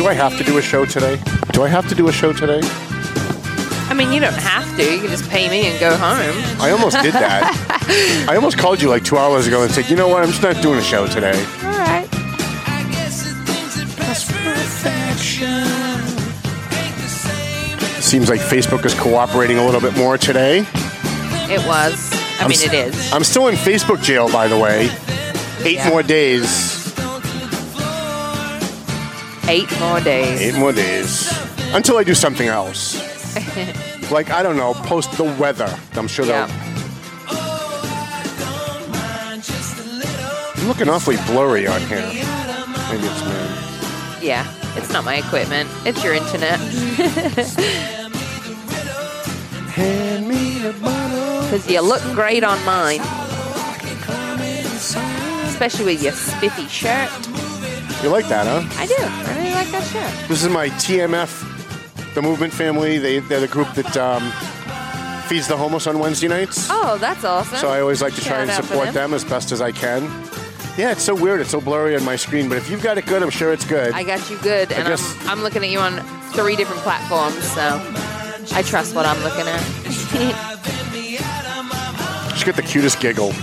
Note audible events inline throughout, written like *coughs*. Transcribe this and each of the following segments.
Do I have to do a show today? Do I have to do a show today? I mean, you don't have to. You can just pay me and go home. I almost did that. *laughs* I almost called you like two hours ago and said, you know what, I'm just not doing a show today. All right. I guess the things perfection ain't the same as Seems like Facebook is cooperating a little bit more today. It was. I mean, s- it is. I'm still in Facebook jail, by the way. Eight Yeah. more days. Eight more days. Eight more days. Until I do something else. *laughs* like, I don't know, post the weather. I'm sure Yeah. they'll. I'm looking awfully blurry on here. Maybe it's me. Yeah. It's not my equipment. It's your internet. *laughs* Hand me a bottle. Because you look great on mine. Especially with your spiffy shirt. You like that, huh? I do. I really like that shirt. This is my TMF, the movement family. They, they're the group that um, feeds the homeless on Wednesday nights. Oh, that's awesome. So I always like to try Shout and out for support them. as best as I can. Yeah, it's so weird. It's so blurry on my screen, but if you've got it good, I'm sure it's good. I got you good, and guess- I'm, I'm looking at you on three different platforms, so I trust what I'm looking at. Just get the cutest giggle. *laughs*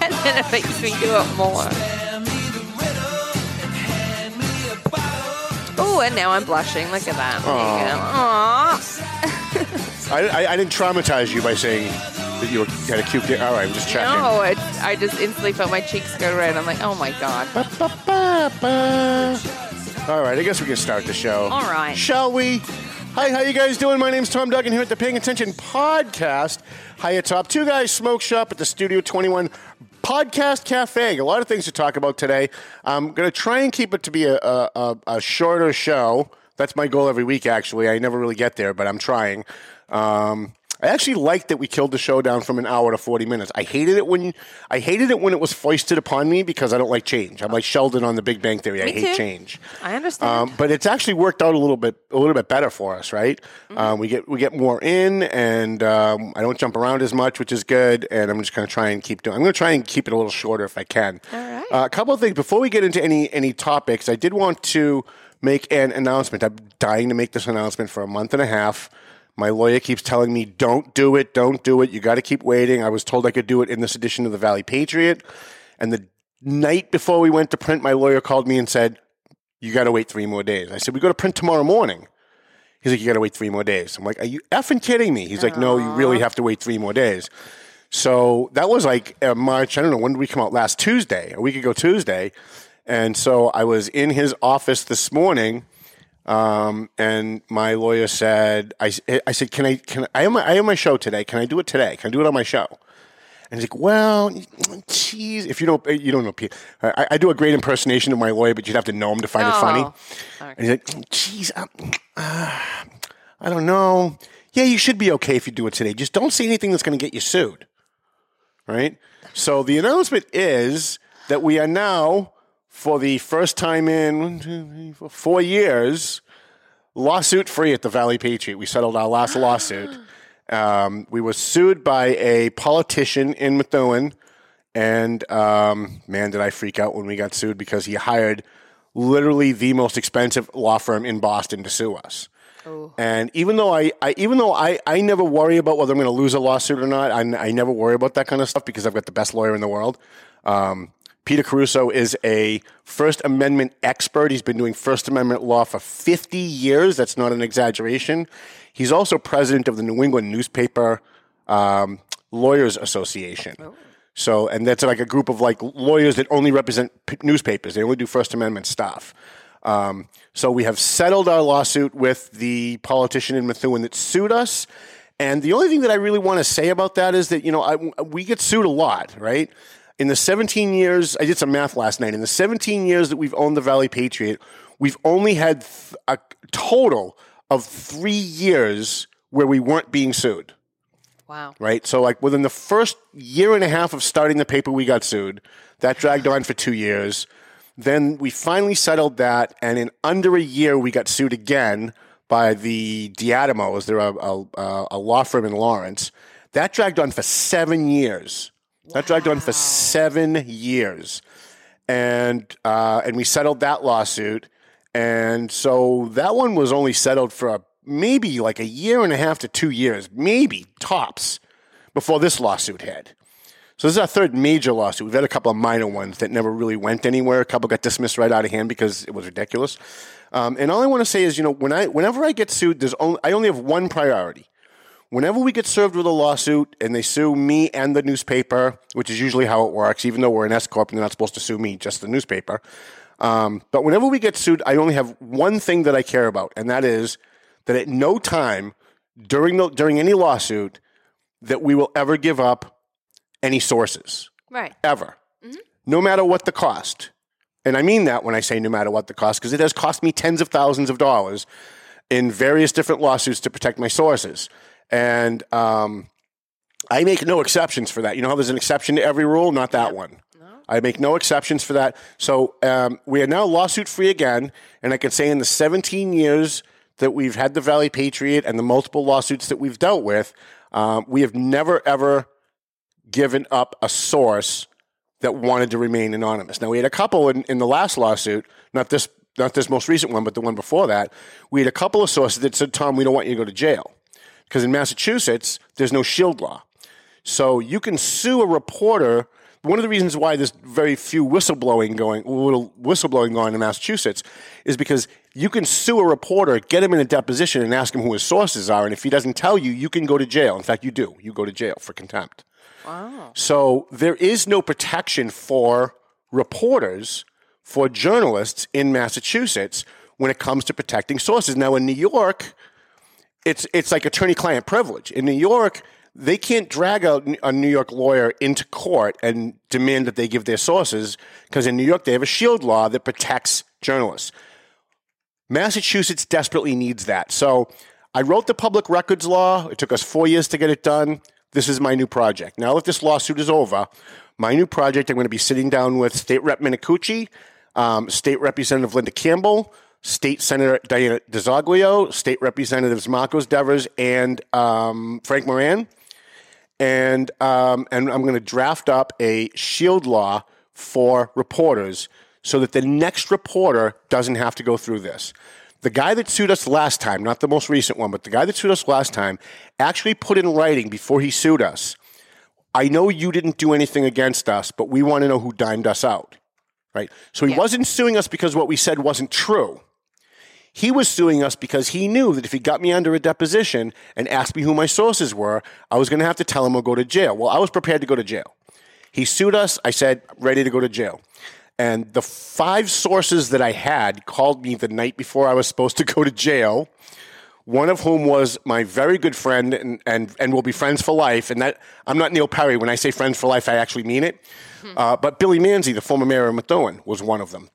and then it makes me do it more. Oh, and now I'm blushing. Look at that. There you go. Aww. I, I, I didn't traumatize you by saying that you were, had a cute. All right, I'm just checking. No, it, I just instantly felt my cheeks go red. I'm like, oh my god. Ba-ba-ba-ba. All right, I guess we can start the show. All right. Shall we? Hi, how you guys doing? My name's Tom Duggan here at the Paying Attention Podcast. Hi, at Top Two Guys Smoke Shop at the Studio 21 Podcast Cafe. A lot of things to talk about today. I'm going to try and keep it to be a, a, a, shorter show. That's my goal every week, actually. I never really get there, but I'm trying. Um, I actually liked that we killed the show down from an hour to 40 minutes. I hated it when I hated it when it was foisted upon me because I don't like change. I'm like Sheldon on The Big Bang Theory. I Me hate too. change. I understand. Um, but it's actually worked out a little bit a little bit better for us, right? Mm-hmm. Um, we get we get more in, and um, I don't jump around as much, which is good. And I'm just going to try and keep doing. I'm going to try and keep it a little shorter if I can. All right. Uh, a couple of things before we get into any any topics. I did want to make an announcement. I'm dying to make this announcement for a month and a half. My lawyer keeps telling me, "Don't do it, don't do it. You got to keep waiting." I was told I could do it in this edition of the Valley Patriot, and the night before we went to print, my lawyer called me and said, you got to wait three more days. I said, we go to print tomorrow morning. He's like, you got to wait three more days. I'm like, are you effing kidding me? He's like, no, you really have to wait three more days. So that was like uh, March. I don't know when did we come out last Tuesday, a week ago Tuesday, and so I was in his office this morning, um, and my lawyer said, I, I said, can I can I have my I have my show today? Can I do it today? Can I do it on my show? And he's like, "Well, geez, if you don't, you don't know, Pete. I, I do a great impersonation of my lawyer, but you'd have to know him to find it funny." Oh, And he's like, "Geez, uh, I don't know. Yeah, you should be okay if you do it today. Just don't say anything that's going to get you sued." Right. So the announcement is that we are now, for the first time in four years, lawsuit free at the Valley Patriot. We settled our last *gasps* lawsuit. Um, we were sued by a politician in Methuen, and um, man, did I freak out when we got sued because he hired literally the most expensive law firm in Boston to sue us. And even though I, I even though I, I never worry about whether I'm going to lose a lawsuit or not, I, I never worry about that kind of stuff because I've got the best lawyer in the world. Um, Peter Caruso is a First Amendment expert. He's been doing First Amendment law for 50 years. That's not an exaggeration. He's also president of the New England Newspaper um, Lawyers Association. So, and that's like a group of like lawyers that only represent p- newspapers. They only do First Amendment stuff. Um, so we have settled our lawsuit with the politician in Methuen that sued us. And the only thing that I really want to say about that is that, you know, I, we get sued a lot, right? In the 17 years, I did some math last night. In the 17 years that we've owned the Valley Patriot, we've only had th- a total of three years where we weren't being sued Wow. right? So, like within the first year and a half of starting the paper, we got sued. That dragged on for two years. Then we finally settled that, and in under a year, we got sued again by the Diadamos. They're a, a, a law firm in Lawrence. That dragged on for seven years. That dragged on for seven years, and uh, and we settled that lawsuit. And so that one was only settled for a, maybe like a year and a half to two years, maybe tops, before this lawsuit hit. So this is our third major lawsuit. We've had a couple of minor ones that never really went anywhere. A couple got dismissed right out of hand because it was ridiculous. Um, and all I want to say is, you know, when I whenever I get sued, there's only I only have one priority. Whenever we get served with a lawsuit and they sue me and the newspaper, which is usually how it works, even though we're an S corp and they're not supposed to sue me, just the newspaper. Um, but whenever we get sued, I only have one thing that I care about, and that is that at no time during the, during any lawsuit that we will ever give up any sources Right. ever, no matter what the cost. And I mean that when I say no matter what the cost, because it has cost me tens of thousands of dollars in various different lawsuits to protect my sources. And um, I make no exceptions for that. You know how there's an exception to every rule? Not that one. I make no exceptions for that. So um, we are now lawsuit free again. And I can say in the 17 years that we've had the Valley Patriot and the multiple lawsuits that we've dealt with, um, we have never, ever given up a source that wanted to remain anonymous. Now we had a couple in, in the last lawsuit, not this not this most recent one, but the one before that. We had a couple of sources that said, "Tom, we don't want you to go to jail," because in Massachusetts there's no shield law, so you can sue a reporter. One of the reasons why there's very few whistleblowing going, little whistleblowing going in Massachusetts, is because you can sue a reporter, get him in a deposition, and ask him who his sources are, and if he doesn't tell you, you can go to jail. In fact, you do. You go to jail for contempt. Wow. So there is no protection for reporters, for journalists in Massachusetts when it comes to protecting sources. Now in New York, it's it's like attorney-client privilege. In New York, they can't drag a, a New York lawyer into court and demand that they give their sources because in New York they have a shield law that protects journalists. Massachusetts desperately needs that. So I wrote the public records law. It took us four years to get it done. This is my new project. Now that this lawsuit is over, my new project, I'm going to be sitting down with State Rep Minicucci, um, State Representative Linda Campbell, State Senator Diana DiZoglio, State Representatives Marcos Devers, and um, Frank Moran. And, um, and I'm going to draft up a shield law for reporters so that the next reporter doesn't have to go through this. The guy that sued us last time, not the most recent one, but the guy that sued us last time, actually put in writing before he sued us I know you didn't do anything against us, but we want to know who dimed us out. Right? So he Yeah. wasn't suing us because what we said wasn't true. He was suing us because he knew that if he got me under a deposition and asked me who my sources were, I was going to have to tell him or go to jail. Well, I was prepared to go to jail. He sued us. I said, ready to go to jail. And the five sources that I had called me the night before I was supposed to *laughs* go to jail. One of whom was my very good friend and, and, and will be friends for life. And that I'm not Neil Perry. When I say friends for life, I actually mean it. Uh, but Billy Manzi, the former mayor of Methuen, was one of them.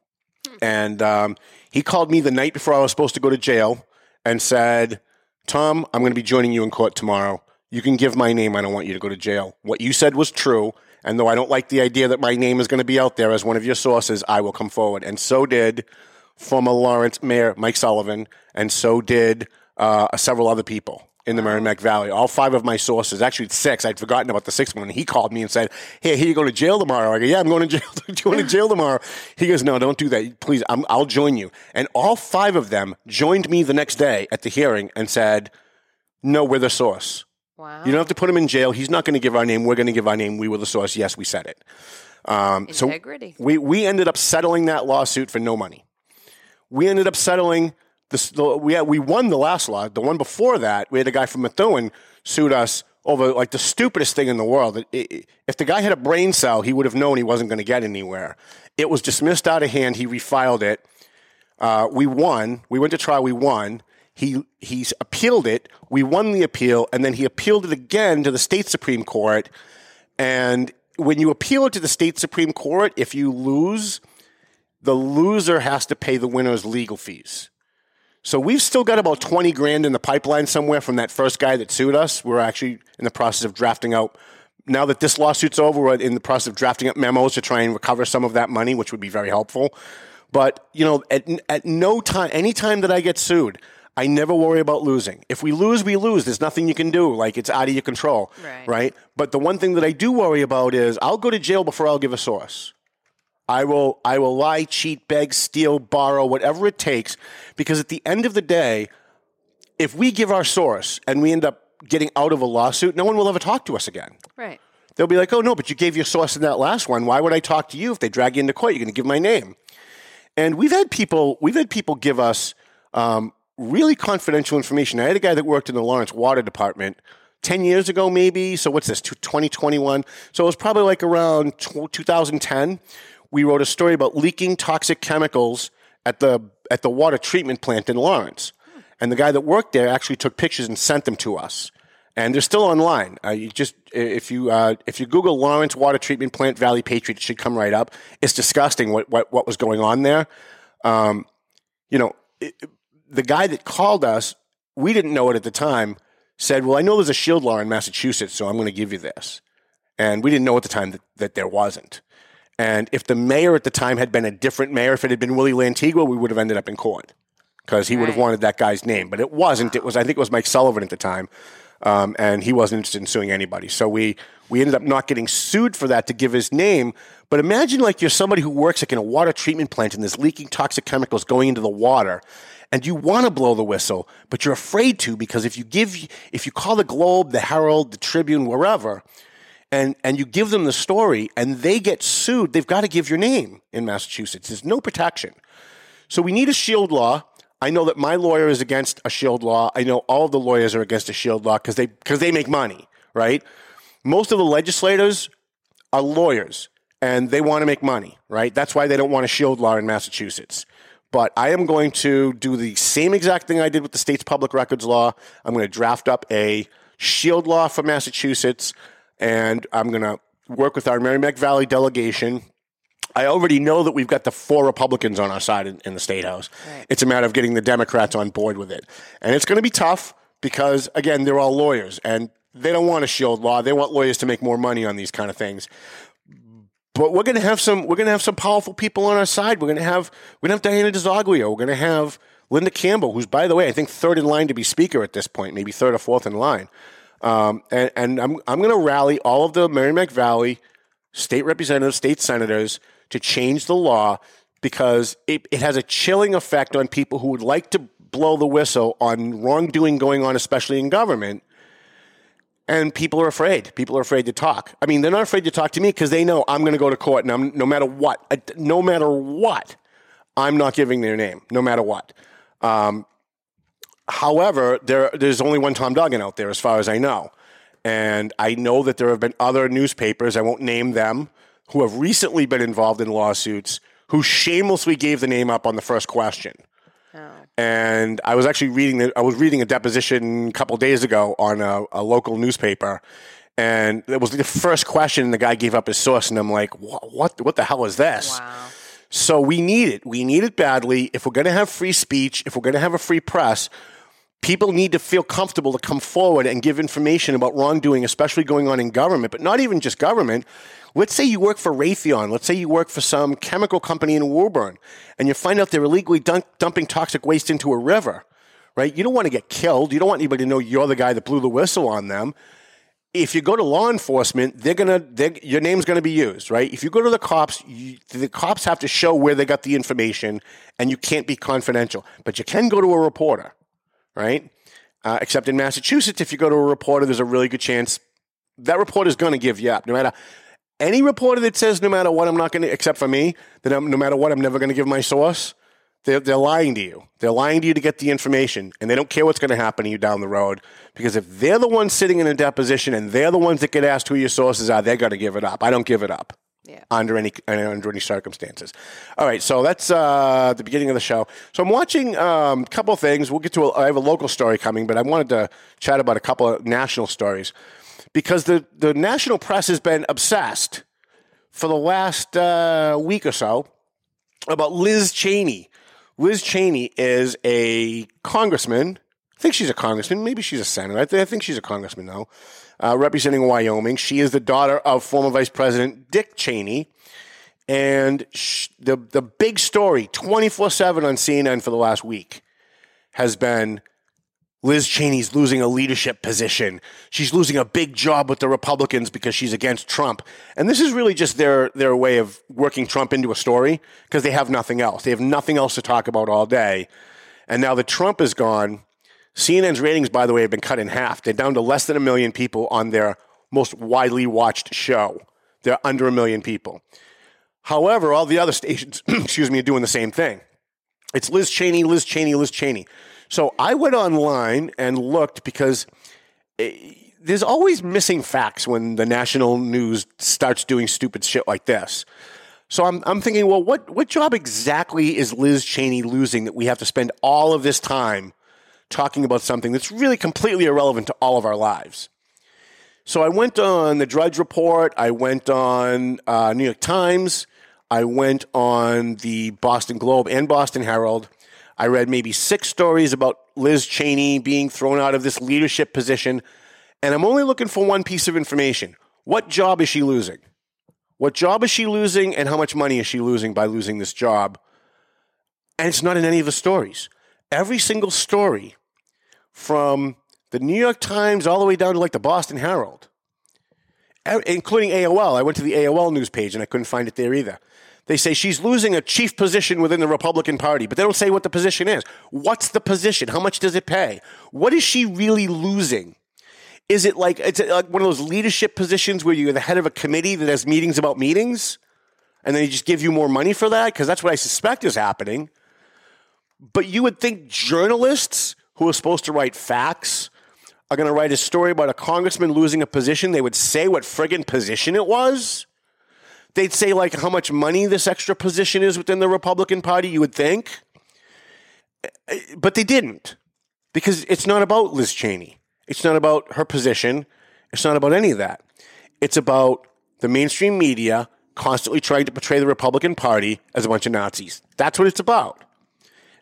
And um, he called me the night before I was supposed to go to jail and said, Tom, I'm going to be joining you in court tomorrow. You can give my name. I don't want you to go to jail. What you said was true. And though I don't like the idea that my name is going to be out there as one of your sources, I will come forward. And so did former Lawrence Mayor Mike Sullivan, and so did uh, several other people in the Merrimack Valley. All five of my sources, actually six, I'd forgotten about the sixth one. He called me and said, Hey, here you going to jail tomorrow? I go, Yeah, I'm going to *laughs* jail. Do you want to jail tomorrow? He goes, No, don't do that. Please, I'm, I'll join you. And all five of them joined me the next day at the hearing and said, No, we're the source. Wow. You don't have to put him in jail. He's not going to give our name. We're going to give our name. We were the source. Yes, we said it. Um, so we we ended up settling that lawsuit for no money. We ended up settling this. The, we had, we won the last law. The one before that, we had a guy from Methuen sued us over like the stupidest thing in the world. It- it- if the guy had a brain cell, he would have known he wasn't going to get anywhere. It was dismissed out of hand. He refiled it. Uh, we won. We went to trial. We won. He he's appealed it. We won the appeal, and then he appealed it again to the state supreme court. And when you appeal it to the state supreme court, if you lose, the loser has to pay the winner's legal fees. So we've still got about 20 grand in the pipeline somewhere from that first guy that sued us. We're actually in the process of drafting out, now that this lawsuit's over, we're in the process of drafting up memos to try and recover some of that money, which would be very helpful. But, you know, at, at no time, any time that I get sued, I never worry about losing. If we lose, we lose. There's nothing you can do. Like it's out of your control. Right. Right. But the one thing that I do worry about is I'll go to jail before I'll give a source. I will I will lie, cheat, beg, steal, borrow, whatever it takes, because at the end of the day, if we give our source and we end up getting out of a lawsuit, no one will ever talk to us again. Right. They'll be like, "Oh no, but you gave your source in that last one. Why would I talk to you if they drag you into court? You're going to give my name." And we've had people we've had people give us um, really confidential information. I had a guy that worked in the Lawrence Water Department. 10 years ago, maybe. So, what's this, 2021? So, it was probably like around 2010 we wrote a story about leaking toxic chemicals at the at the water treatment plant in Lawrence. And the guy that worked there actually took pictures and sent them to us. And they're still online. Uh, you just if you uh, if you Google Lawrence Water Treatment Plant Valley Patriot, it should come right up. It's disgusting what what, what was going on there. Um, you know, it, the guy that called us, we didn't know it at the time. Said, "Well, I know there's a shield law in Massachusetts, so I'm going to give you this." And we didn't know at the time that, that there wasn't. And if the mayor at the time had been a different mayor, if it had been Willie Lantigua, we would have ended up in court because he would have wanted that guy's name. But it wasn't. It was I think it was Mike Sullivan at the time, um, and he wasn't interested in suing anybody. So we we ended up not getting sued for that to give his name. But imagine like you're somebody who works like in a water treatment plant and there's leaking toxic chemicals going into the water. And you want to blow the whistle, but you're afraid to because if you give, if you call the Globe, the Herald, the Tribune, wherever, and and you give them the story and they get sued, they've got to give your name in Massachusetts. There's no protection. So we need a shield law. I know that my lawyer is against a shield law. I know all the lawyers are against a shield law because they because they make money, right? Most of the legislators are lawyers and they want to make money, right? That's why they don't want a shield law in Massachusetts. But I am going to do the same exact thing I did with the state's public records law. I'm going to draft up a shield law for Massachusetts and I'm going to work with our Merrimack Valley delegation. I already know that we've got the four Republicans on our side in, in the state house. It's a matter of getting the Democrats on board with it. And it's going to be tough because, again, they're all lawyers and they don't want a shield law. They want lawyers to make more money on these kind of things. But we're going to have some. We're going to have some powerful people on our side. We're going to have. We're going to have Diana DiZoglio. We're going to have Linda Campbell, who's, by the way, I think third in line to be speaker at this point, maybe third or fourth in line. Um, and, and I'm I'm going to rally all of the Merrimack Valley state representatives, state senators to change the law because it, it has a chilling effect on people who would like to blow the whistle on wrongdoing going on, especially in government. And people are afraid. People are afraid to talk. I mean, they're not afraid to talk to me because they know I'm going to go to court, and I'm, no matter what, no matter what, I'm not giving their name, no matter what. Um, however, there, there's only one Tom Duggan out there, as far as I know. And I know that there have been other newspapers, I won't name them, who have recently been involved in lawsuits who shamelessly gave the name up on the first question. Oh. And I was actually reading the, I was reading a deposition a couple days ago on a, a local newspaper, and it was the first question. And the guy gave up his source, and I'm like, what? What, what the hell is this? Wow. So we need it. We need it badly. If we're going to have free speech, if we're going to have a free press, people need to feel comfortable to come forward and give information about wrongdoing, especially going on in government, but not even just government. Let's say you work for Raytheon. Let's say you work for some chemical company in Woburn, and you find out they're illegally dump, dumping toxic waste into a river, right? You don't want to get killed. You don't want anybody to know you're the guy that blew the whistle on them if you go to law enforcement, they're gonna they're, your name's gonna be used, right? If you go to the cops, you, the cops have to show where they got the information, and you can't be confidential. But you can go to a reporter, right? Uh, except in Massachusetts, if you go to a reporter, there's a really good chance that reporter is going to give you up, no matter. Any reporter that says no matter what I'm not going to, except for me, that I'm, no matter what I'm never going to give my source, they're, they're lying to you. They're lying to you to get the information, and they don't care what's going to happen to you down the road. Because if they're the ones sitting in a deposition and they're the ones that get asked who your sources are, they're going to give it up. I don't give it up Yeah. under any under any circumstances. All right, so that's uh, the beginning of the show. So I'm watching um, a couple things. We'll get to. A, I have a local story coming, but I wanted to chat about a couple of national stories because the the national press has been obsessed for the last uh, week or so about Liz Cheney. Liz Cheney is a congressman. I think she's a congressman. Maybe she's a senator. I, th- I think she's a congressman, though, uh, representing Wyoming. She is the daughter of former Vice President Dick Cheney. And sh- the, the big story, 24 7 on CNN for the last week, has been Liz Cheney's losing a leadership position. She's losing a big job with the Republicans because she's against Trump. And this is really just their, their way of working Trump into a story because they have nothing else. They have nothing else to talk about all day. And now that Trump is gone, CNN's ratings, by the way, have been cut in half. They're down to less than a million people on their most widely watched show. They're under a million people. However, all the other stations, *coughs* excuse me, are doing the same thing. It's Liz Cheney, Liz Cheney, Liz Cheney. So I went online and looked because eh, there's always missing facts when the national news starts doing stupid shit like this. So I'm, I'm thinking, well, what, what job exactly is Liz Cheney losing that we have to spend all of this time talking about something that's really completely irrelevant to all of our lives? So I went on the Drudge Report. I went on uh, New York Times. I went on the Boston Globe and Boston Herald. I read maybe six stories about Liz Cheney being thrown out of this leadership position. And I'm only looking for one piece of information. What job is she losing? What job is she losing and how much money is she losing by losing this job? And it's not in any of the stories. Every single story from the New York Times all the way down to like the Boston Herald, including AOL. I went to the AOL news page and I couldn't find it there either. They say she's losing a chief position within the Republican Party, but they don't say what the position is. What's the position? How much does it pay? What is she really losing? Is it like it's like one of those leadership positions where you're the head of a committee that has meetings about meetings, and then they just give you more money for that? Because that's what I suspect is happening. But you would think journalists who are supposed to write facts are going to write a story about a congressman losing a position. They would say what friggin' position it was. They'd say like how much money this extra position is within the Republican Party. You would think, but they didn't because it's not about Liz Cheney. It's not about her position. It's not about any of that. It's about the mainstream media constantly trying to portray the Republican Party as a bunch of Nazis. That's what it's about.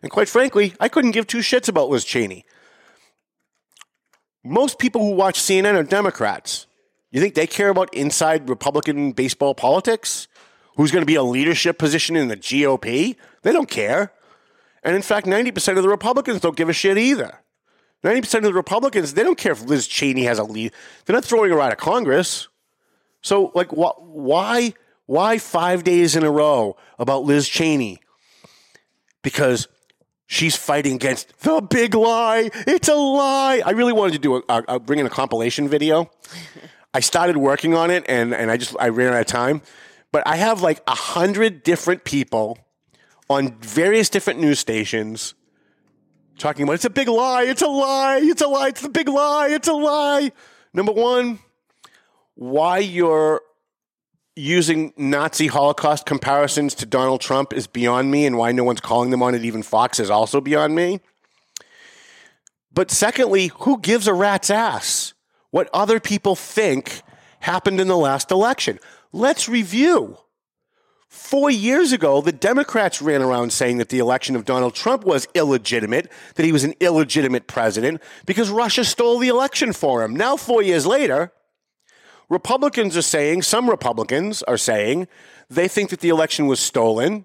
And quite frankly, I couldn't give two shits about Liz Cheney. Most people who watch CNN are Democrats. You think they care about inside Republican baseball politics? Who's going to be a leadership position in the GOP? They don't care. And in fact, 90% of the Republicans don't give a shit either. 90% of the Republicans, they don't care if Liz Cheney has a lead. They're not throwing her out of Congress. So, like, wh- why, why five days in a row about Liz Cheney? Because she's fighting against the big lie. It's a lie. I really wanted to do a, a, a bring in a compilation video. I started working on it, and and I just I ran out of time. But I have like a hundred different people on various different news stations talking about it's a big lie, it's a lie, it's a lie, it's the big lie, it's a lie. Number one, why you're using Nazi Holocaust comparisons to Donald Trump is beyond me, and why no one's calling them on it, even Fox, is also beyond me. But secondly, who gives a rat's ass what other people think happened in the last election? Let's review. Four years ago, the Democrats ran around saying that the election of Donald Trump was illegitimate, that he was an illegitimate president because Russia stole the election for him. Now, four years later, Republicans are saying, some Republicans are saying, they think that the election was stolen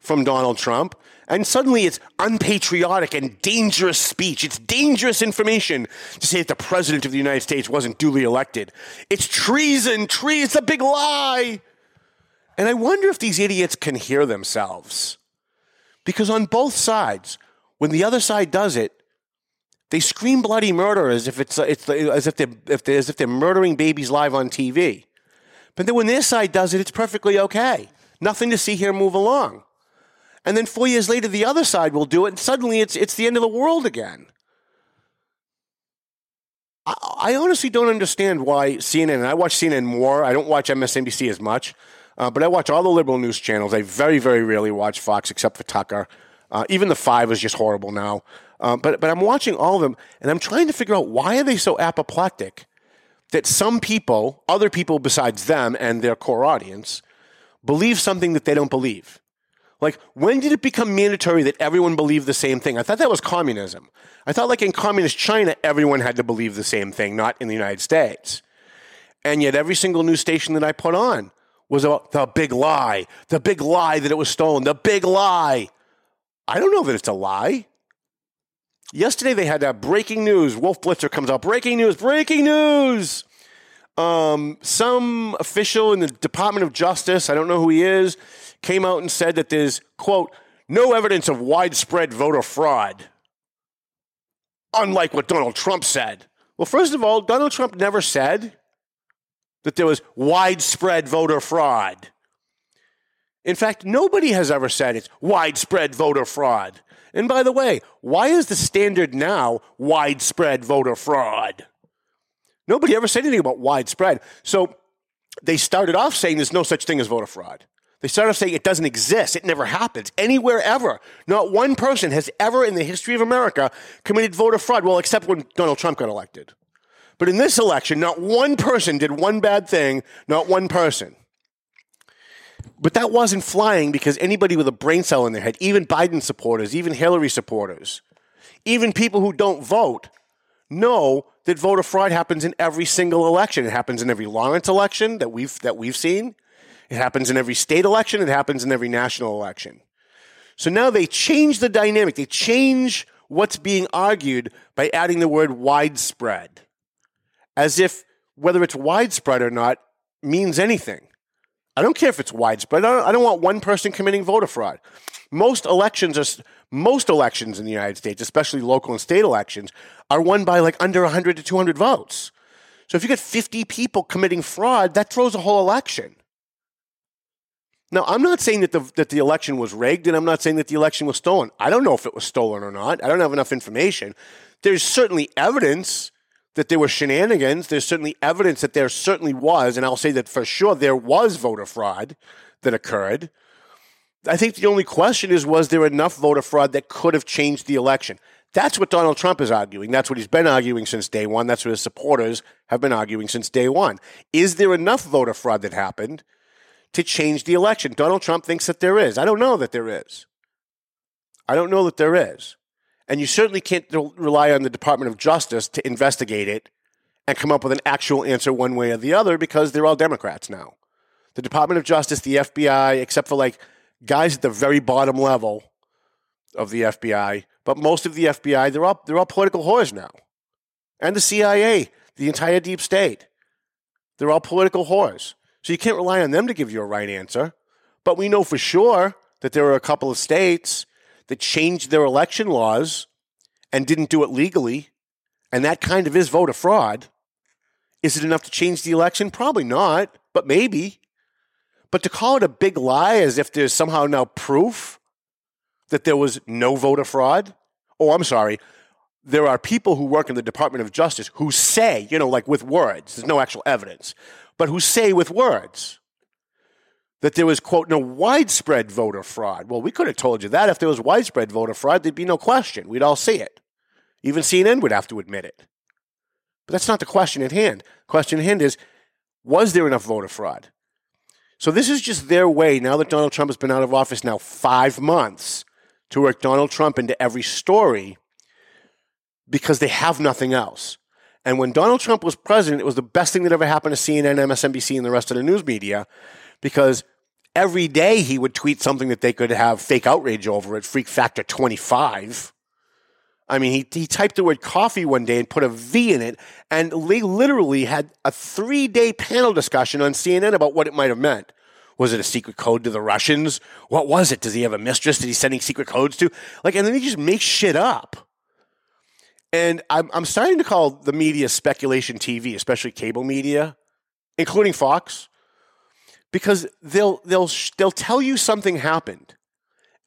from Donald Trump. And suddenly it's unpatriotic and dangerous speech. It's dangerous information to say that the president of the United States wasn't duly elected. It's treason, treason, it's a big lie. And I wonder if these idiots can hear themselves. Because on both sides, when the other side does it, they scream bloody murder as if it's, it's as if they're, if they as if they're murdering babies live on TV. But then when their side does it, it's perfectly okay. Nothing to see here, move along. And then four years later, the other side will do it, and suddenly it's, it's the end of the world again. I, I honestly don't understand why CNN, and I watch CNN more, I don't watch MSNBC as much, uh, but I watch all the liberal news channels. I very, very rarely watch Fox except for Tucker. Uh, even the five is just horrible now. Um, but, but I'm watching all of them, and I'm trying to figure out why are they so apoplectic that some people, other people besides them and their core audience, believe something that they don't believe. Like, when did it become mandatory that everyone believed the same thing? I thought that was communism. I thought, like in communist China, everyone had to believe the same thing, not in the United States. And yet, every single news station that I put on was about the big lie, the big lie that it was stolen, the big lie. I don't know that it's a lie. Yesterday, they had that breaking news. Wolf Blitzer comes out, breaking news, breaking news. Um, some official in the Department of Justice, I don't know who he is, came out and said that there's, quote, no evidence of widespread voter fraud. Unlike what Donald Trump said. Well, first of all, Donald Trump never said that there was widespread voter fraud. In fact, nobody has ever said it's widespread voter fraud. And by the way, why is the standard now widespread voter fraud? Nobody ever said anything about widespread. So they started off saying there's no such thing as voter fraud. They started off saying it doesn't exist. It never happens anywhere ever. Not one person has ever in the history of America committed voter fraud. Well, except when Donald Trump got elected. But in this election, not one person did one bad thing, not one person. But that wasn't flying because anybody with a brain cell in their head, even Biden supporters, even Hillary supporters, even people who don't vote, know that voter fraud happens in every single election. It happens in every Lawrence election that we've that we've seen. It happens in every state election. It happens in every national election. So now they change the dynamic. They change what's being argued by adding the word widespread, as if whether it's widespread or not means anything. I don't care if it's widespread. I don't, I don't want one person committing voter fraud. Most elections are most elections in the United States, especially local and state elections, are won by like under 100 to 200 votes. So if you get 50 people committing fraud, that throws a whole election. Now, I'm not saying that the, that the election was rigged, and I'm not saying that the election was stolen. I don't know if it was stolen or not. I don't have enough information. There's certainly evidence that there were shenanigans. There's certainly evidence that there certainly was, and I'll say that for sure there was voter fraud that occurred. I think the only question is was there enough voter fraud that could have changed the election? That's what Donald Trump is arguing. That's what he's been arguing since day one. That's what his supporters have been arguing since day one. Is there enough voter fraud that happened to change the election. Donald Trump thinks that there is. I don't know that there is. I don't know that there is. And you certainly can't rely on the Department of Justice to investigate it and come up with an actual answer one way or the other because they're all Democrats now. The Department of Justice, the FBI, except for like guys at the very bottom level of the FBI, but most of the FBI, they're all, they're all political whores now. And the CIA, the entire deep state, they're all political whores. So you can't rely on them to give you a right answer. But we know for sure that there are a couple of states that changed their election laws and didn't do it legally. And that kind of is voter fraud. Is it enough to change the election? Probably not, but maybe. But to call it a big lie as if there's somehow now proof that there was no voter fraud, oh, I'm sorry, there are people who work in the Department of Justice who say, you know, like with words, there's no actual evidence, but who say with words that there was, quote, no widespread voter fraud. Well, we could have told you that. If there was widespread voter fraud, there'd be no question. We'd all see it. Even CNN would have to admit it. But that's not the question at hand. Question at hand is was there enough voter fraud? So this is just their way, now that Donald Trump has been out of office now five months, to work Donald Trump into every story because they have nothing else. And when Donald Trump was president, it was the best thing that ever happened to CNN, MSNBC, and the rest of the news media because every day he would tweet something that they could have fake outrage over at Freak Factor 25. I mean, he, he typed the word coffee one day and put a V in it, and they literally had a three day panel discussion on CNN about what it might have meant. Was it a secret code to the Russians? What was it? Does he have a mistress that he's sending secret codes to? Like, and then he just makes shit up. And I'm, I'm starting to call the media speculation TV, especially cable media, including Fox. Because they'll they'll they'll tell you something happened,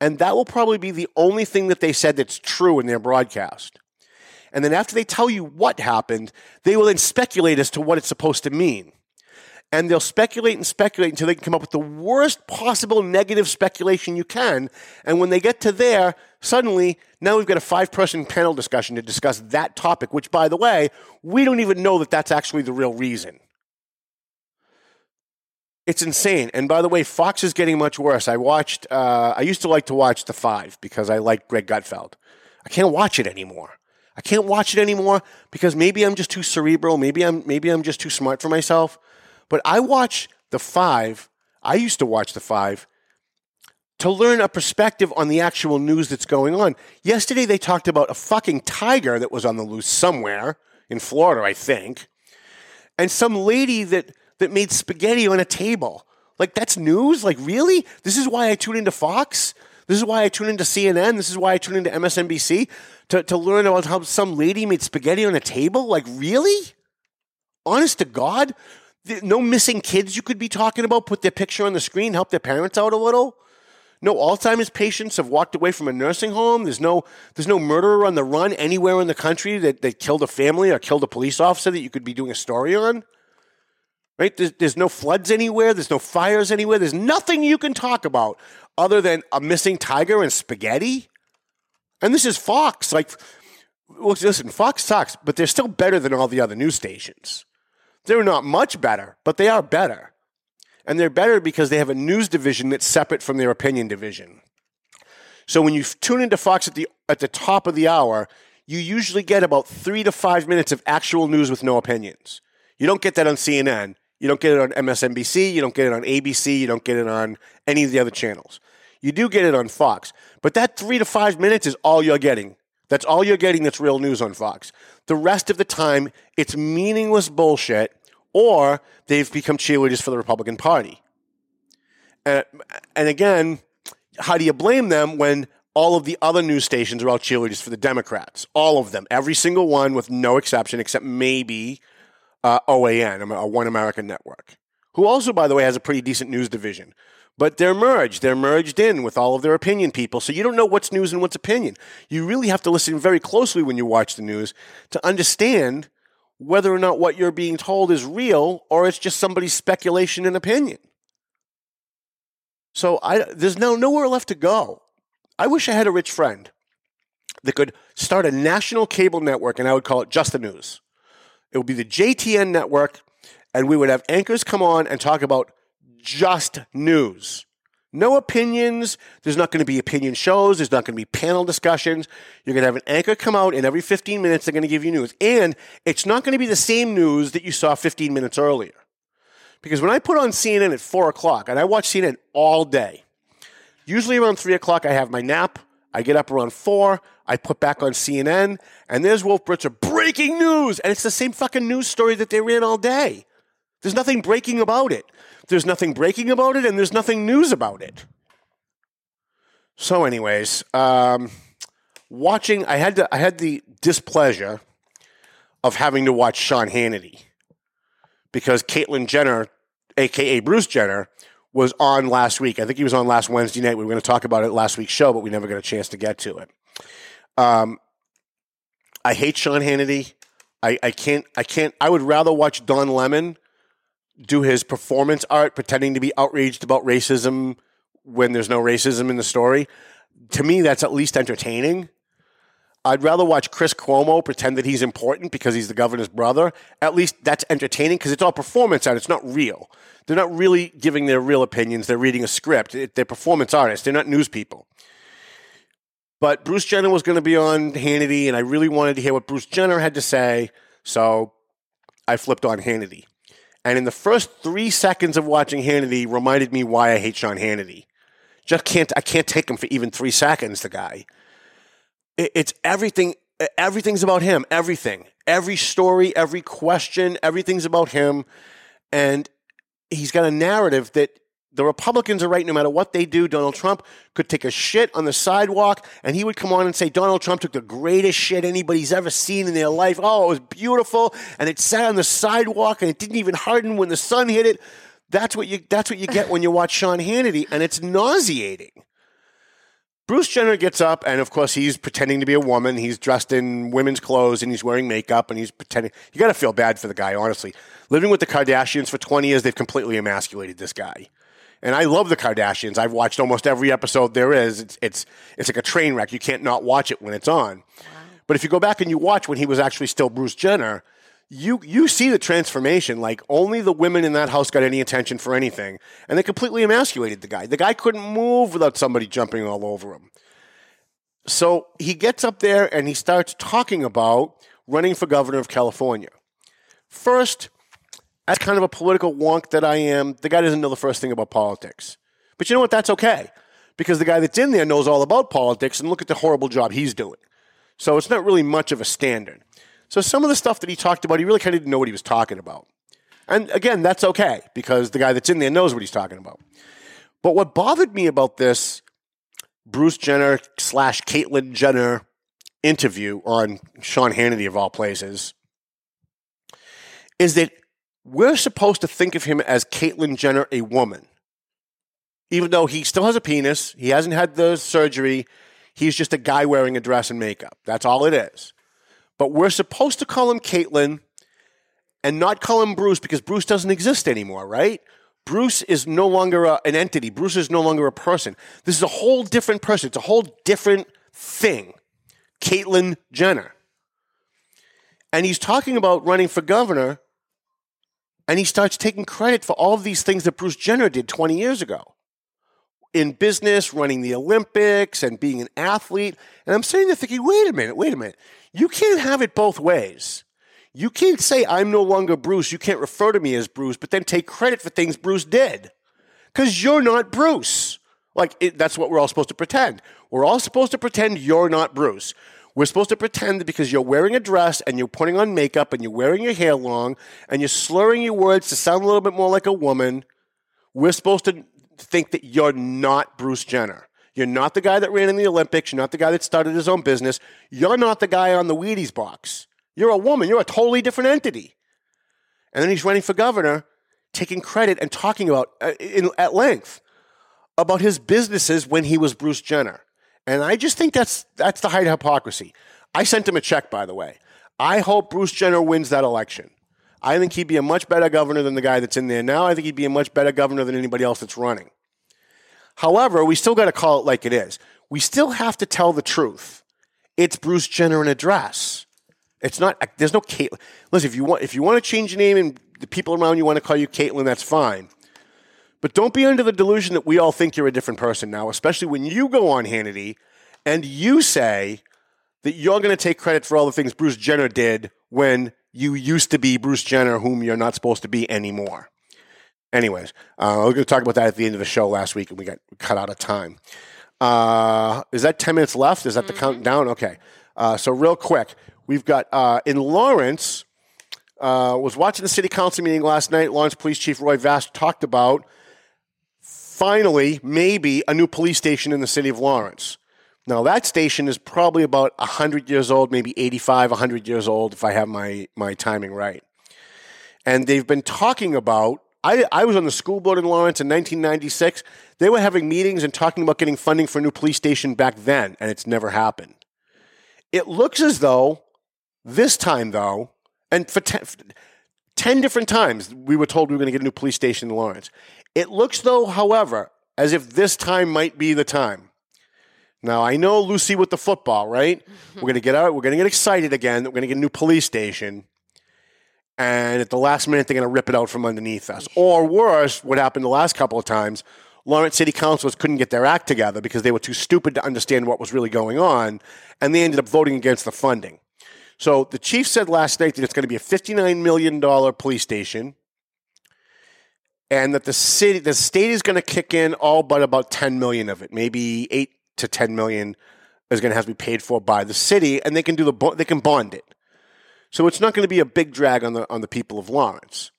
and that will probably be the only thing that they said that's true in their broadcast. And then after they tell you what happened, they will then speculate as to what it's supposed to mean. And they'll speculate and speculate until they can come up with the worst possible negative speculation you can. And when they get to there, suddenly now we've got a five person panel discussion to discuss that topic, which, by the way, we don't even know that that's actually the real reason. It's insane. And by the way, Fox is getting much worse. I watched, uh, I used to like to watch The Five because I like Greg Gutfeld. I can't watch it anymore. I can't watch it anymore because maybe I'm just too cerebral. Maybe I'm, maybe I'm just too smart for myself. But I watch The Five. I used to watch The Five to learn a perspective on the actual news that's going on. Yesterday, they talked about a fucking tiger that was on the loose somewhere in Florida, I think, and some lady that that made spaghetti on a table. Like that's news? Like really? This is why I tune into Fox? This is why I tune into CNN? This is why I tune into MSNBC to, to learn about how some lady made spaghetti on a table? Like really? Honest to God? No missing kids you could be talking about, put their picture on the screen, help their parents out a little? No Alzheimer's patients have walked away from a nursing home. There's no there's no murderer on the run anywhere in the country that, that killed a family or killed a police officer that you could be doing a story on right? There's, there's no floods anywhere. There's no fires anywhere. There's nothing you can talk about other than a missing tiger and spaghetti. And this is Fox. Like, listen, Fox sucks, but they're still better than all the other news stations. They're not much better, but they are better. And they're better because they have a news division that's separate from their opinion division. So when you tune into Fox at the at the top of the hour, you usually get about three to five minutes of actual news with no opinions. You don't get that on CNN. You don't get it on MSNBC. You don't get it on ABC. You don't get it on any of the other channels. You do get it on Fox. But that three to five minutes is all you're getting. That's all you're getting that's real news on Fox. The rest of the time, it's meaningless bullshit, or they've become cheerleaders for the Republican Party. And, and again, how do you blame them when all of the other news stations are all cheerleaders for the Democrats? All of them, every single one with no exception, except maybe uh, OAN, a One American Network, who also, by the way, has a pretty decent news division. But they're merged. They're merged in with all of their opinion people. So you don't know what's news and what's opinion. You really have to listen very closely when you watch the news to understand whether or not what you're being told is real or it's just somebody's speculation and opinion. So I, there's now nowhere left to go. I wish I had a rich friend that could start a national cable network and I would call it Just the News. It would be the JTN network, and we would have anchors come on and talk about just news. No opinions. There's not going to be opinion shows. There's not going to be panel discussions. You're going to have an anchor come out, and every 15 minutes, they're going to give you news. And it's not going to be the same news that you saw 15 minutes earlier. Because when I put on CNN at 4 o'clock, and I watch CNN all day, usually around 3 o'clock, I have my nap. I get up around 4. I put back on CNN, and there's Wolf Blitzer breaking news, and it's the same fucking news story that they ran all day. There's nothing breaking about it. There's nothing breaking about it, and there's nothing news about it. So, anyways, um, watching, I had to, I had the displeasure of having to watch Sean Hannity because Caitlyn Jenner, aka Bruce Jenner, was on last week. I think he was on last Wednesday night. We were going to talk about it last week's show, but we never got a chance to get to it. Um, I hate Sean Hannity. I, I can't. I can't. I would rather watch Don Lemon do his performance art, pretending to be outraged about racism when there's no racism in the story. To me, that's at least entertaining. I'd rather watch Chris Cuomo pretend that he's important because he's the governor's brother. At least that's entertaining because it's all performance art. It's not real. They're not really giving their real opinions. They're reading a script. They're performance artists. They're not news people. But Bruce Jenner was going to be on Hannity, and I really wanted to hear what Bruce Jenner had to say. So I flipped on Hannity. And in the first three seconds of watching Hannity, reminded me why I hate Sean Hannity. Just can't I can't take him for even three seconds. The guy. It, it's everything. Everything's about him. Everything. Every story. Every question. Everything's about him. And he's got a narrative that the Republicans are right no matter what they do. Donald Trump could take a shit on the sidewalk and he would come on and say, Donald Trump took the greatest shit anybody's ever seen in their life. Oh, it was beautiful. And it sat on the sidewalk and it didn't even harden when the sun hit it. That's what you that's what you get when you watch Sean Hannity, and it's nauseating. Bruce Jenner gets up, and of course, he's pretending to be a woman. He's dressed in women's clothes and he's wearing makeup and he's pretending. You got to feel bad for the guy, honestly. Living with the Kardashians for 20 years, they've completely emasculated this guy. And I love the Kardashians. I've watched almost every episode there is. It's, it's, it's like a train wreck. You can't not watch it when it's on. But if you go back and you watch when he was actually still Bruce Jenner, you you see the transformation. Like only the women in that house got any attention for anything, and they completely emasculated the guy. The guy couldn't move without somebody jumping all over him. So he gets up there and he starts talking about running for governor of California. First, as kind of a political wonk that I am, the guy doesn't know the first thing about politics. But you know what? That's okay. Because the guy that's in there knows all about politics and look at the horrible job he's doing. So it's not really much of a standard. So some of the stuff that he talked about, he really kind of didn't know what he was talking about. And again, that's okay because the guy that's in there knows what he's talking about. But what bothered me about this Bruce Jenner slash Caitlyn Jenner interview on Sean Hannity of all places is that we're supposed to think of him as Caitlyn Jenner, a woman. Even though he still has a penis, he hasn't had the surgery, he's just a guy wearing a dress and makeup. That's all it is. But we're supposed to call him Caitlyn and not call him Bruce because Bruce doesn't exist anymore, right? Bruce is no longer a, an entity. Bruce is no longer a person. This is a whole different person. It's a whole different thing. Caitlyn Jenner. And he's talking about running for governor, and he starts taking credit for all of these things that Bruce Jenner did 20 years ago in business, running the Olympics, and being an athlete. And I'm sitting there thinking, wait a minute, wait a minute. You can't have it both ways. You can't say, I'm no longer Bruce. You can't refer to me as Bruce, but then take credit for things Bruce did. Because you're not Bruce. Like, it, that's what we're all supposed to pretend. We're all supposed to pretend you're not Bruce. We're supposed to pretend that because you're wearing a dress and you're putting on makeup and you're wearing your hair long and you're slurring your words to sound a little bit more like a woman, we're supposed to think that you're not Bruce Jenner. You're not the guy that ran in the Olympics. You're not the guy that started his own business. You're not the guy on the Wheaties box. You're a woman. You're a totally different entity. And then he's running for governor, taking credit and talking about uh, in, at length about his businesses when he was Bruce Jenner. And I just think that's that's the height of hypocrisy. I sent him a check, by the way. I hope Bruce Jenner wins that election. I think he'd be a much better governor than the guy that's in there now. I think he'd be a much better governor than anybody else that's running. However, we still got to call it like it is. We still have to tell the truth. It's Bruce Jenner in a dress. It's not. There's no Caitlyn. Listen, if you want, if you want to change your name and the people around you want to call you Caitlyn, that's fine. But don't be under the delusion that we all think you're a different person now, especially when you go on Hannity and you say that you're going to take credit for all the things Bruce Jenner did when you used to be Bruce Jenner, whom you're not supposed to be anymore. Anyways, uh, we're going to talk about that at the end of the show last week, and we got cut out of time. Uh, is that 10 minutes left? Is that the countdown? Okay. Uh, so, real quick, we've got uh, in Lawrence, uh, was watching the city council meeting last night. Lawrence Police Chief Roy Vasque talked about finally, maybe, a new police station in the city of Lawrence. Now, that station is probably about 100 years old, maybe 85, 100 years old, if I have my, my timing right. And they've been talking about, I, I was on the school board in Lawrence in 1996. They were having meetings and talking about getting funding for a new police station back then, and it's never happened. It looks as though this time, though, and for 10, 10 different times we were told we were going to get a new police station in Lawrence. It looks, though, however, as if this time might be the time. Now I know Lucy with the football, right? Mm-hmm. We're gonna get out. We're gonna get excited again. We're gonna get a new police station, and at the last minute they're gonna rip it out from underneath us. Or worse, what happened the last couple of times? Lawrence City Councilors couldn't get their act together because they were too stupid to understand what was really going on, and they ended up voting against the funding. So the chief said last night that it's going to be a $59 million police station, and that the city, the state is going to kick in all but about 10 million of it, maybe eight to 10 million is going to have to be paid for by the city, and they can do the they can bond it. So it's not going to be a big drag on the on the people of Lawrence.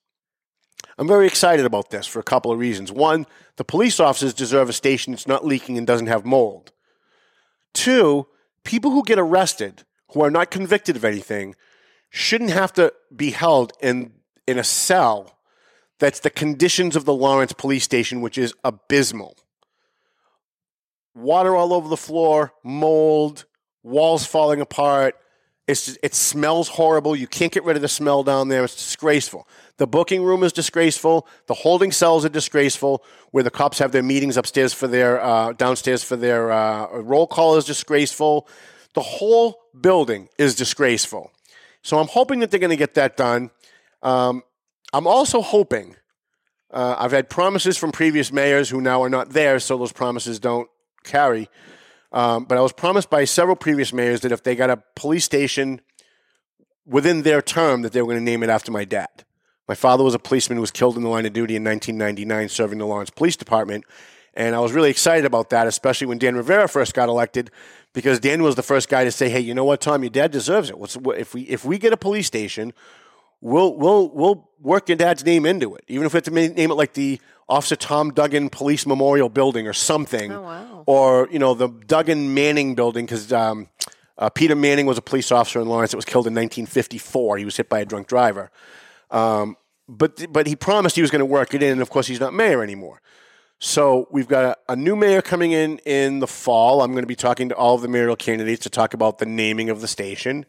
I'm very excited about this for a couple of reasons. One, the police officers deserve a station that's not leaking and doesn't have mold. Two, people who get arrested who are not convicted of anything shouldn't have to be held in in a cell That's the conditions of the Lawrence police station, which is abysmal. Water all over the floor, mold, walls falling apart. It's just, it smells horrible. You can't get rid of the smell down there. It's disgraceful. The booking room is disgraceful. The holding cells are disgraceful, where the cops have their meetings upstairs for their uh, downstairs for their uh, roll call is disgraceful. The whole building is disgraceful. So I'm hoping that they're going to get that done. Um, I'm also hoping. Uh, I've had promises from previous mayors who now are not there, so those promises don't carry. Um, but I was promised by several previous mayors that if they got a police station within their term, that they were going to name it after my dad. My father was a policeman who was killed in the line of duty in 1999, serving the Lawrence Police Department. And I was really excited about that, especially when Dan Rivera first got elected, because Dan was the first guy to say, "Hey, you know what, Tom, your dad deserves it. What's, if we if we get a police station, we'll we'll we'll work your dad's name into it, even if we have to name it like the Officer Tom Duggan Police Memorial Building or something, Oh, wow. or you know the Duggan Manning Building because um, uh, Peter Manning was a police officer in Lawrence that was killed in 1954. He was hit by a drunk driver, um, but but he promised he was going to work it in, and of course he's not mayor anymore. So we've got a, a new mayor coming in in the fall. I'm going to be talking to all of the mayoral candidates to talk about the naming of the station,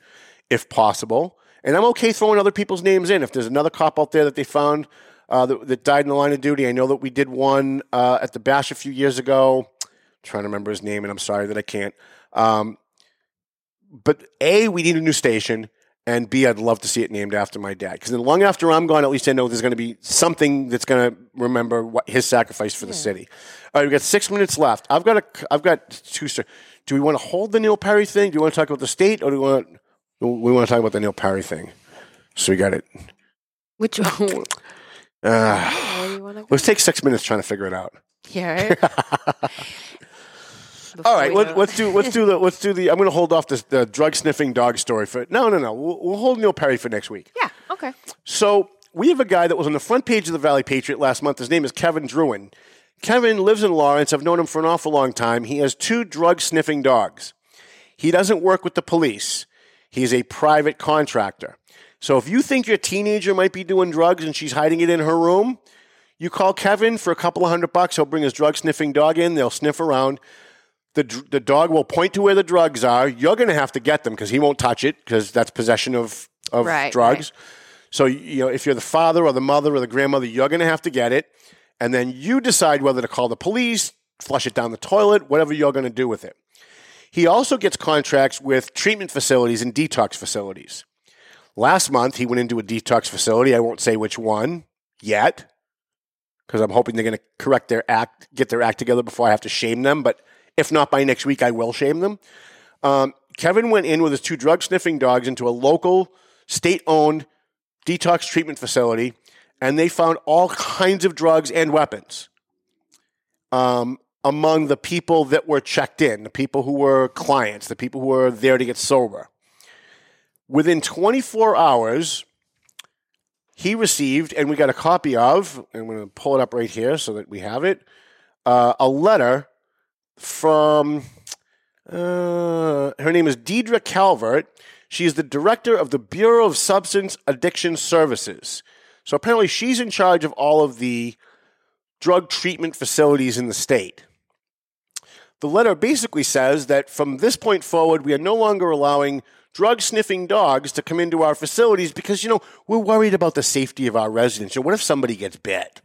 if possible. And I'm okay throwing other people's names in. If there's another cop out there that they found uh, that, that died in the line of duty, I know that we did one uh, at the Bash a few years ago. trying to remember his name, and I'm sorry that I can't. Um, but A, we need a new station. And B, I'd love to see it named after my dad. Because then long after I'm gone, at least I know there's going to be something that's going to remember what his sacrifice for the city. All right, we've got six minutes left. I've got a, I've got two. sir- Do we want to hold the Neil Perry thing? Do we want to talk about the state, or do we want we want to talk about the Neil Perry thing? So we got it. Which one? Uh, Where do you wanna go? let's take six minutes trying to figure it out. Yeah, *laughs* right? All right, Let, let's do let's do the *laughs* let's do the. I'm going to hold off this the drug sniffing dog story for no no no. We'll, we'll hold Neil Perry for next week. Yeah, okay. So we have a guy that was on the front page of the Valley Patriot last month. His name is Kevin Druin. Kevin lives in Lawrence. I've known him for an awful long time. He has two drug sniffing dogs. He doesn't work with the police. He's a private contractor. So if you think your teenager might be doing drugs and she's hiding it in her room, you call Kevin for a couple of hundred bucks. He'll bring his drug sniffing dog in. They'll sniff around. The, the dog will point to where the drugs are. You're going to have to get them because he won't touch it because that's possession of, of Right, drugs. So you know, if you're the father or the mother or the grandmother, you're going to have to get it, and then you decide whether to call the police, flush it down the toilet, whatever you're going to do with it. He also gets contracts with treatment facilities and detox facilities. Last month, he went into a detox facility. I won't say which one yet, because I'm hoping they're going to correct their act, get their act together before I have to shame them. But if not by next week, I will shame them. Um, Kevin went in with his two drug sniffing dogs into a local, state owned detox treatment facility, and they found all kinds of drugs and weapons um, among the people that were checked in, the people who were clients, the people who were there to get sober. Within 24 hours, he received, and we got a copy of, and I'm going to pull it up right here so that we have it, uh, a letter from, uh, her name is Deidre Calvert. She is the director of the Bureau of Substance Addiction Services. So apparently, she's in charge of all of the drug treatment facilities in the state. The letter basically says that from this point forward, we are no longer allowing drug sniffing dogs to come into our facilities because, you know, we're worried about the safety of our residents. You know, what if somebody gets bit?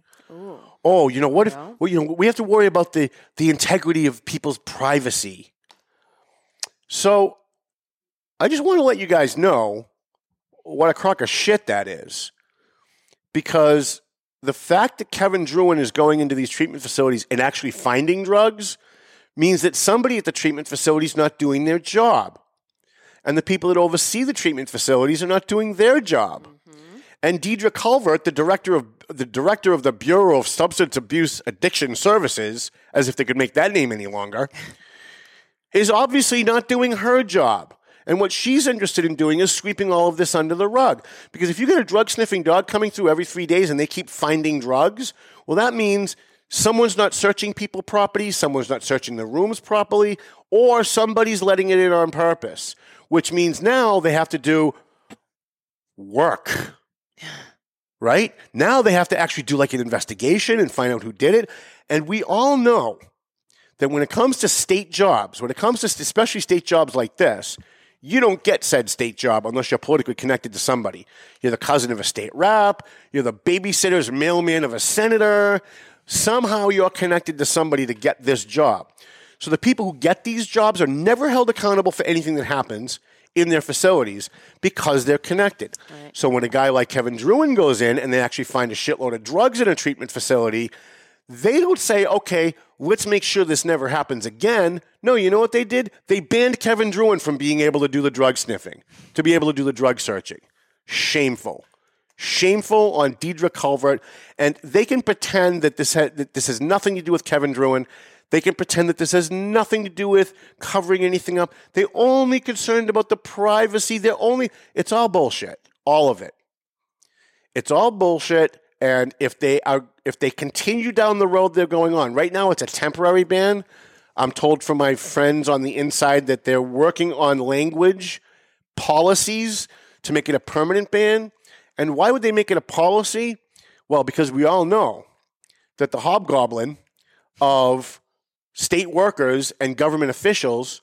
Oh, you know, what if, well, you know, we have to worry about the, the integrity of people's privacy. So I just want to let you guys know what a crock of shit that is. Because the fact that Kevin Druin is going into these treatment facilities and actually finding drugs means that somebody at the treatment facility is not doing their job. And the people that oversee the treatment facilities are not doing their job. Mm-hmm. And Deidre Calvert, the director of the director of the Bureau of Substance Abuse Addiction Services, as if they could make that name any longer, is obviously not doing her job. And what she's interested in doing is sweeping all of this under the rug. Because if you get a drug sniffing dog coming through every three days and they keep finding drugs, well, that means someone's not searching people properly, someone's not searching the rooms properly, or somebody's letting it in on purpose, which means now they have to do work. right? Now they have to actually do like an investigation and find out who did it. And we all know that when it comes to state jobs, when it comes to especially state jobs like this, you don't get said state job unless you're politically connected to somebody. You're the cousin of a state rep, you're the babysitter's mailman of a senator. Somehow you're connected to somebody to get this job. So the people who get these jobs are never held accountable for anything that happens in their facilities because they're connected. So when a guy like Kevin Druin goes in and they actually find a shitload of drugs in a treatment facility, they don't say, okay, let's make sure this never happens again. No, you know what they did? They banned Kevin Druin from being able to do the drug sniffing, to be able to do the drug searching. Shameful. Shameful on Deidre Calvert. And they can pretend that this, ha- that this has nothing to do with Kevin Druin. They can pretend that this has nothing to do with covering anything up. They're only concerned about the privacy. They're only, it's all bullshit. All of it. It's all bullshit. And if they are, if they continue down the road they're going on, right now it's a temporary ban. I'm told from my friends on the inside that they're working on language policies to make it a permanent ban. And why would they make it a policy? Well, because we all know that the hobgoblin of state workers and government officials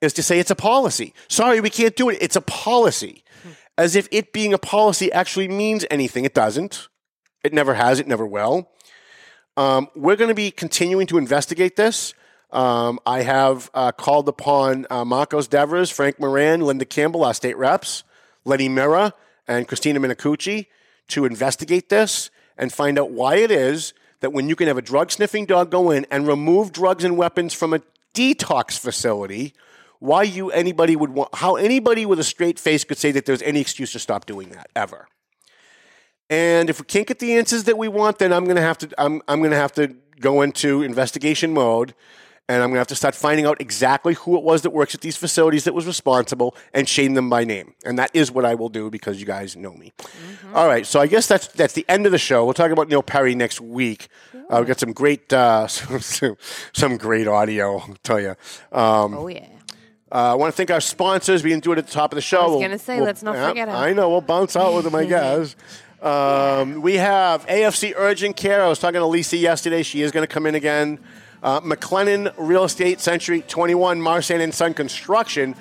is to say it's a policy. Sorry, we can't do it. It's a policy. Hmm. As if it being a policy actually means anything. It doesn't. It never has. It never will. Um, we're going to be continuing to investigate this. Um, I have uh, called upon uh, Marcos Devers, Frank Moran, Linda Campbell, our state reps, Lenny Mirra, and Christina Minicucci to investigate this and find out why it is that when you can have a drug sniffing dog go in and remove drugs and weapons from a detox facility, why you anybody would want how anybody with a straight face could say that there's any excuse to stop doing that ever. And if we can't get the answers that we want, then I'm gonna have to I'm I'm gonna have to go into investigation mode and I'm gonna have to start finding out exactly who it was that works at these facilities that was responsible and shame them by name. And that is what I will do because you guys know me. All right, so I guess that's that's the end of the show. We'll talk about Neil Perry next week. Uh, we've got some great uh, *laughs* some, great audio. I'll tell you. Um, Oh yeah. uh, I want to thank our sponsors. We didn't do it at the top of the show. I was gonna say, we'll- let's not yeah, forget. I know. We'll bounce out with them, I *laughs* guess. Um, We have AFC Urgent Care. I was talking to Lisa yesterday. She is going to come in again. Uh, McLennan Real Estate Century 21, Marsan and Son Construction.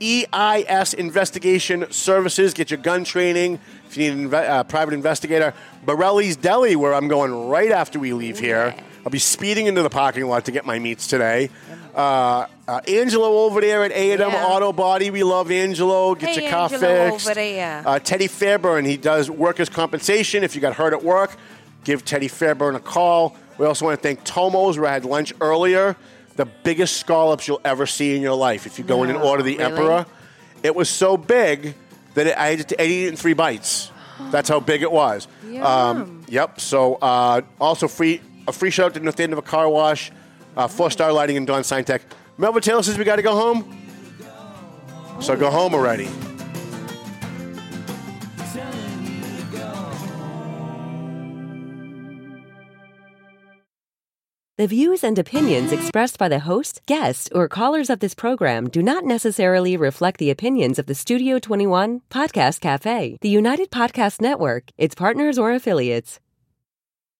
EIS Investigation Services. Get your gun training if you need a inve- uh, private investigator. Borelli's Deli, where I'm going right after we leave here. I'll be speeding into the parking lot to get my meats today. Uh, uh, Angelo over there at A&M Yeah. Auto Body. We love Angelo. Get Hey, your car Angelo fixed. over there. Uh, Teddy Fairburn, he does workers' compensation. If you got hurt at work, give Teddy Fairburn a call. We also want to thank Tomos, where I had lunch earlier. The biggest scallops you'll ever see in your life. If you go in and No, order the really? Emperor, it was so big that it, I had to I ate it in three bites. *gasps* That's how big it was. Um, yep. So uh, also free a free shout out to North End of a car wash, uh, four star lighting, and Don Signtech. Melvin Taylor says we got to go home. So go home already. The views and opinions expressed by the host, guests, or callers of this program do not necessarily reflect the opinions of the Studio 21 Podcast Cafe, the United Podcast Network, its partners, or affiliates.